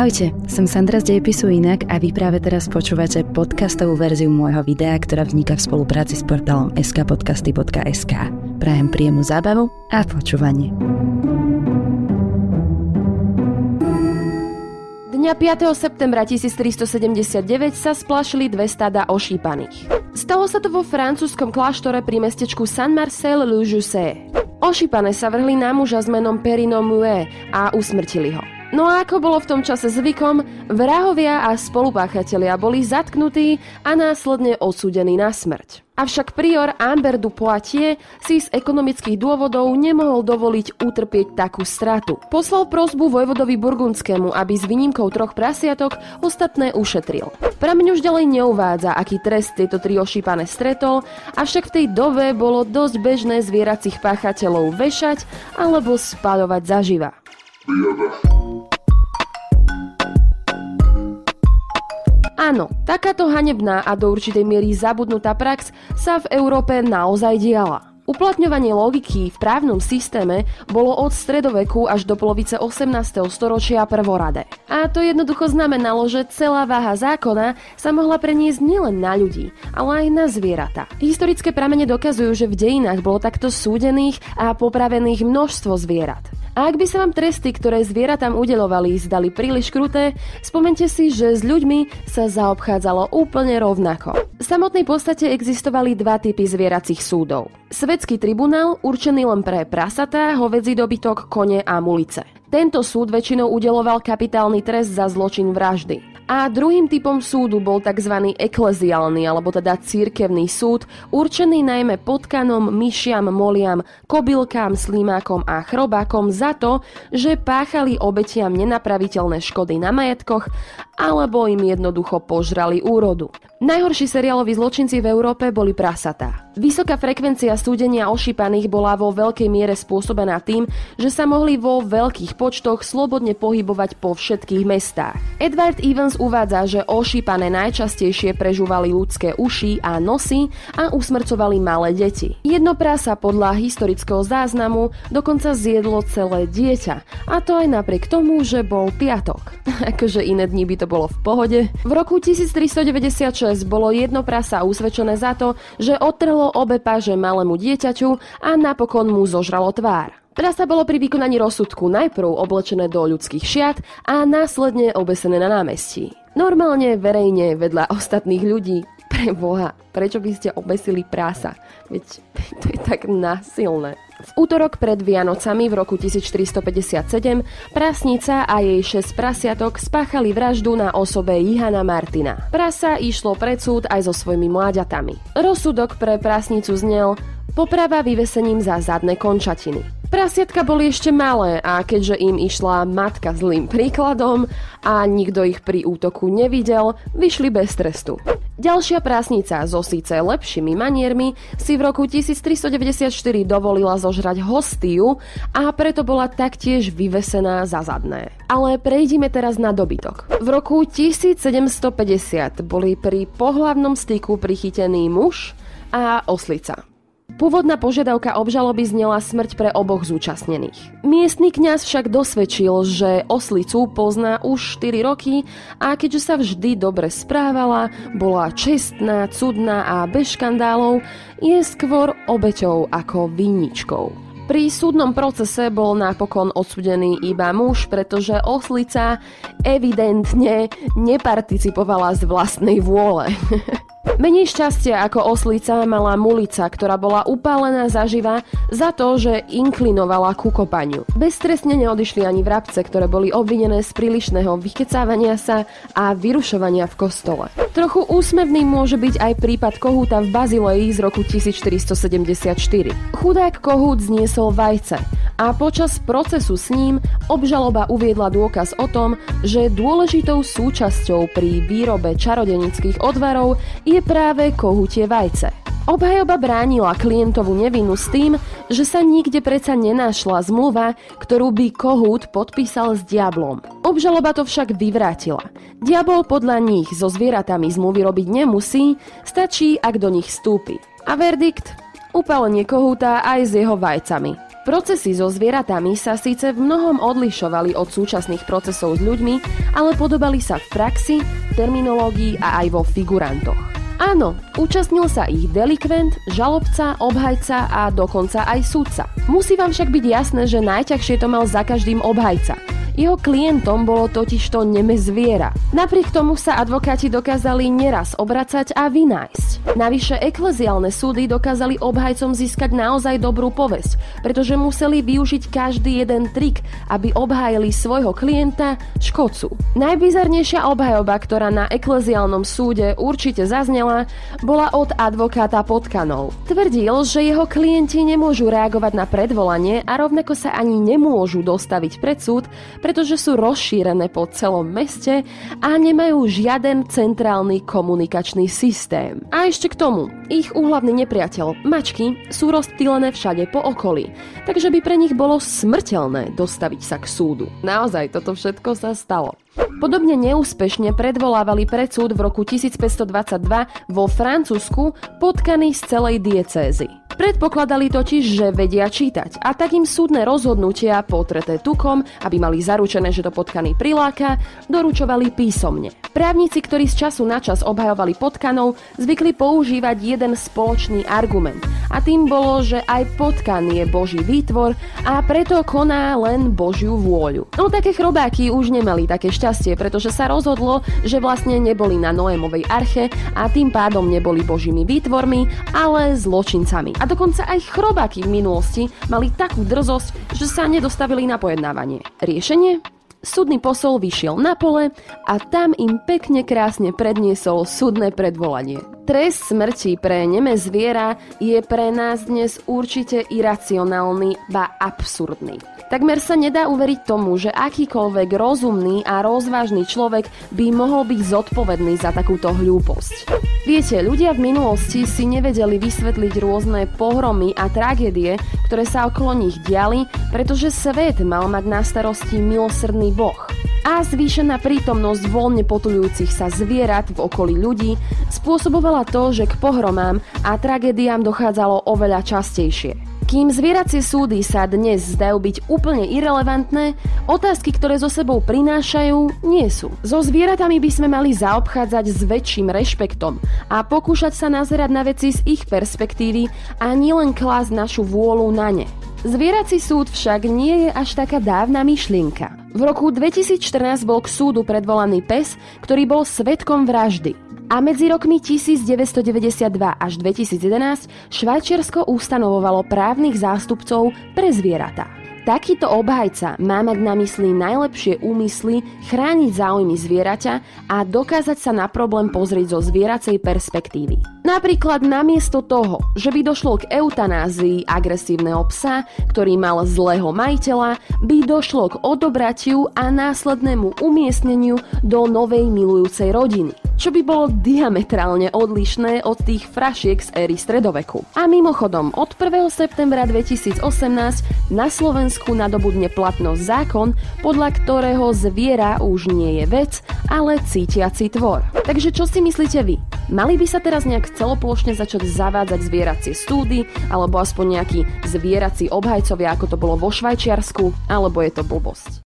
Ahojte, som Sandra z Dejepisu Inak a vy práve teraz počúvate podcastovú verziu môjho videa, ktorá vzniká v spolupráci s portálom skpodcasty.sk. Prajem príjemnú zábavu a počúvanie. Dňa 5. septembra 1379 sa splašili dve stada ošípaných. Stalo sa to vo francúzskom kláštore pri mestečku San Marcel le Jusset. Ošípané sa vrhli na muža s menom Perino Mue a usmrtili ho. No a ako bolo v tom čase zvykom, vrahovia a spolupáchatelia boli zatknutí a následne odsúdení na smrť. Avšak prior Amber du Poitiers si z ekonomických dôvodov nemohol dovoliť utrpieť takú stratu. Poslal prosbu vojvodovi Burgundskému, aby s výnimkou troch prasiatok ostatné ušetril. Prameň už ďalej neuvádza, aký trest tieto tri ošípané stretol, avšak v tej dobe bolo dosť bežné zvieracích páchateľov vešať alebo spaľovať zaživa. Áno, takáto hanebná a do určitej miery zabudnutá prax sa v Európe naozaj diala. Uplatňovanie logiky v právnom systéme bolo od stredoveku až do polovice 18. storočia prvoradé. A to jednoducho znamenalo, že celá váha zákona sa mohla preniesť nielen na ľudí, ale aj na zvieratá. Historické pramene dokazujú, že v dejinách bolo takto súdených a popravených množstvo zvierat. A ak by sa vám tresty, ktoré zvieratám udelovali, zdali príliš kruté, spomente si, že s ľuďmi sa zaobchádzalo úplne rovnako. V samotnej podstate existovali dva typy zvieracích súdov. Svetský tribunál, určený len pre prasatá, hovedzí dobytok, kone a mulice. Tento súd väčšinou udeloval kapitálny trest za zločin vraždy. A druhým typom súdu bol tzv. ekleziálny, alebo teda církevný súd, určený najmä potkanom, myšiam, moliam, kobylkám, slimákom a chrobákom za to, že páchali obetiam nenapraviteľné škody na majetkoch alebo im jednoducho požrali úrodu. Najhorší seriáloví zločinci v Európe boli prasatá. Vysoká frekvencia súdenia ošípaných bola vo veľkej miere spôsobená tým, že sa mohli vo veľkých počtoch slobodne pohybovať po všetkých mestách. Edward Evans uvádza, že ošípané najčastejšie prežúvali ľudské uši a nosy a usmrcovali malé deti. Jedno prasa podľa historického záznamu dokonca zjedlo celé dieťa, a to aj napriek tomu, že bol piatok. akože iné dni by to bolo v pohode. V roku 1396 bolo jedno prasa usvedčené za to, že odtrhlo obe páže malému dieťaťu a napokon mu zožralo tvár. Prasa bolo pri vykonaní rozsudku najprv oblečené do ľudských šiat a následne obesené na námestí. Normálne, verejne, vedľa ostatných ľudí. Pre Boha, prečo by ste obesili prása? Veď to je tak násilné. V útorok pred Vianocami v roku 1457 prasnica a jej 6 prasiatok spáchali vraždu na osobe Jihana Martina. Prasa išlo pred súd aj so svojimi mláďatami. Rozsudok pre prasnicu znel poprava vyvesením za zadné končatiny. Prasiatka boli ešte malé a keďže im išla matka zlým príkladom a nikto ich pri útoku nevidel, vyšli bez trestu. Ďalšia prásnica so síce lepšími maniermi si v roku 1394 dovolila zožrať hostiu a preto bola taktiež vyvesená za zadné. Ale prejdime teraz na dobytok. V roku 1750 boli pri pohlavnom styku prichytený muž a oslica. Pôvodná požiadavka obžaloby znela smrť pre oboch zúčastnených. Miestny kňaz však dosvedčil, že oslicu pozná už 4 roky a keďže sa vždy dobre správala, bola čestná, cudná a bez škandálov, je skôr obeťou ako vinničkou. Pri súdnom procese bol napokon odsudený iba muž, pretože oslica evidentne neparticipovala z vlastnej vôle. Menej šťastia ako oslica mala mulica, ktorá bola upálená zaživa za to, že inklinovala ku kopaniu. Beztrestne neodišli ani vrabce, ktoré boli obvinené z prílišného vykecávania sa a vyrušovania v kostole. Trochu úsmevný môže byť aj prípad kohúta v Bazileji z roku 1474. Chudák kohút zniesol vajce a počas procesu s ním obžaloba uviedla dôkaz o tom, že dôležitou súčasťou pri výrobe čarodenických odvarov je práve kohutie vajce. Obhajoba bránila klientovú nevinu s tým, že sa nikde predsa nenášla zmluva, ktorú by Kohút podpísal s diablom. Obžaloba to však vyvrátila. Diabol podľa nich so zvieratami zmluvy robiť nemusí, stačí, ak do nich vstúpi. A verdikt? Upálenie Kohúta aj s jeho vajcami. Procesy so zvieratami sa síce v mnohom odlišovali od súčasných procesov s ľuďmi, ale podobali sa v praxi, terminológii a aj vo figurantoch. Áno, účastnil sa ich delikvent, žalobca, obhajca a dokonca aj sudca. Musí vám však byť jasné, že najťažšie to mal za každým obhajca – jeho klientom bolo totiž to neme zviera. Napriek tomu sa advokáti dokázali neraz obracať a vynájsť. Navyše ekleziálne súdy dokázali obhajcom získať naozaj dobrú povesť, pretože museli využiť každý jeden trik, aby obhájili svojho klienta, škodcu. Najbizarnejšia obhajoba, ktorá na ekleziálnom súde určite zaznela, bola od advokáta Potkanov. Tvrdil, že jeho klienti nemôžu reagovať na predvolanie a rovnako sa ani nemôžu dostaviť pred súd, pretože sú rozšírené po celom meste a nemajú žiaden centrálny komunikačný systém. A ešte k tomu, ich úhlavný nepriateľ, mačky, sú rozptýlené všade po okolí, takže by pre nich bolo smrteľné dostaviť sa k súdu. Naozaj, toto všetko sa stalo. Podobne neúspešne predvolávali pred súd v roku 1522 vo Francúzsku potkaní z celej diecézy. Predpokladali totiž, že vedia čítať a tak im súdne rozhodnutia potreté tukom, aby mali zaručené, že to potkaný priláka, doručovali písomne. Právnici, ktorí z času na čas obhajovali potkanov, zvykli používať jeden spoločný argument a tým bolo, že aj potkan je boží výtvor a preto koná len božiu vôľu. No také chrobáky už nemali také šťastie, pretože sa rozhodlo, že vlastne neboli na Noémovej arche a tým pádom neboli božími výtvormi, ale zločincami. A dokonca aj chrobáky v minulosti mali takú drzosť, že sa nedostavili na pojednávanie. Riešenie? Súdny posol vyšiel na pole a tam im pekne krásne predniesol súdne predvolanie. Trest smrti pre neme zviera je pre nás dnes určite iracionálny, ba absurdný. Takmer sa nedá uveriť tomu, že akýkoľvek rozumný a rozvážny človek by mohol byť zodpovedný za takúto hlúposť. Viete, ľudia v minulosti si nevedeli vysvetliť rôzne pohromy a tragédie, ktoré sa okolo nich diali, pretože svet mal mať na starosti milosrdný boh a zvýšená prítomnosť voľne potulujúcich sa zvierat v okolí ľudí spôsobovala to, že k pohromám a tragédiám dochádzalo oveľa častejšie. Kým zvieracie súdy sa dnes zdajú byť úplne irrelevantné, otázky, ktoré so sebou prinášajú, nie sú. So zvieratami by sme mali zaobchádzať s väčším rešpektom a pokúšať sa nazerať na veci z ich perspektívy a nielen klásť našu vôľu na ne. Zvierací súd však nie je až taká dávna myšlienka. V roku 2014 bol k súdu predvolaný pes, ktorý bol svetkom vraždy. A medzi rokmi 1992 až 2011 Švajčiarsko ustanovovalo právnych zástupcov pre zvieratá. Takýto obhajca má mať na mysli najlepšie úmysly chrániť záujmy zvieraťa a dokázať sa na problém pozrieť zo zvieracej perspektívy. Napríklad namiesto toho, že by došlo k eutanázii agresívneho psa, ktorý mal zlého majiteľa, by došlo k odobratiu a následnému umiestneniu do novej milujúcej rodiny čo by bolo diametrálne odlišné od tých frašiek z éry stredoveku. A mimochodom, od 1. septembra 2018 na Slovensku nadobudne platnosť zákon, podľa ktorého zviera už nie je vec, ale cítiaci tvor. Takže čo si myslíte vy? Mali by sa teraz nejak celoplošne začať zavádzať zvieracie súdy, alebo aspoň nejakí zvierací obhajcovia, ako to bolo vo Švajčiarsku, alebo je to blbosť?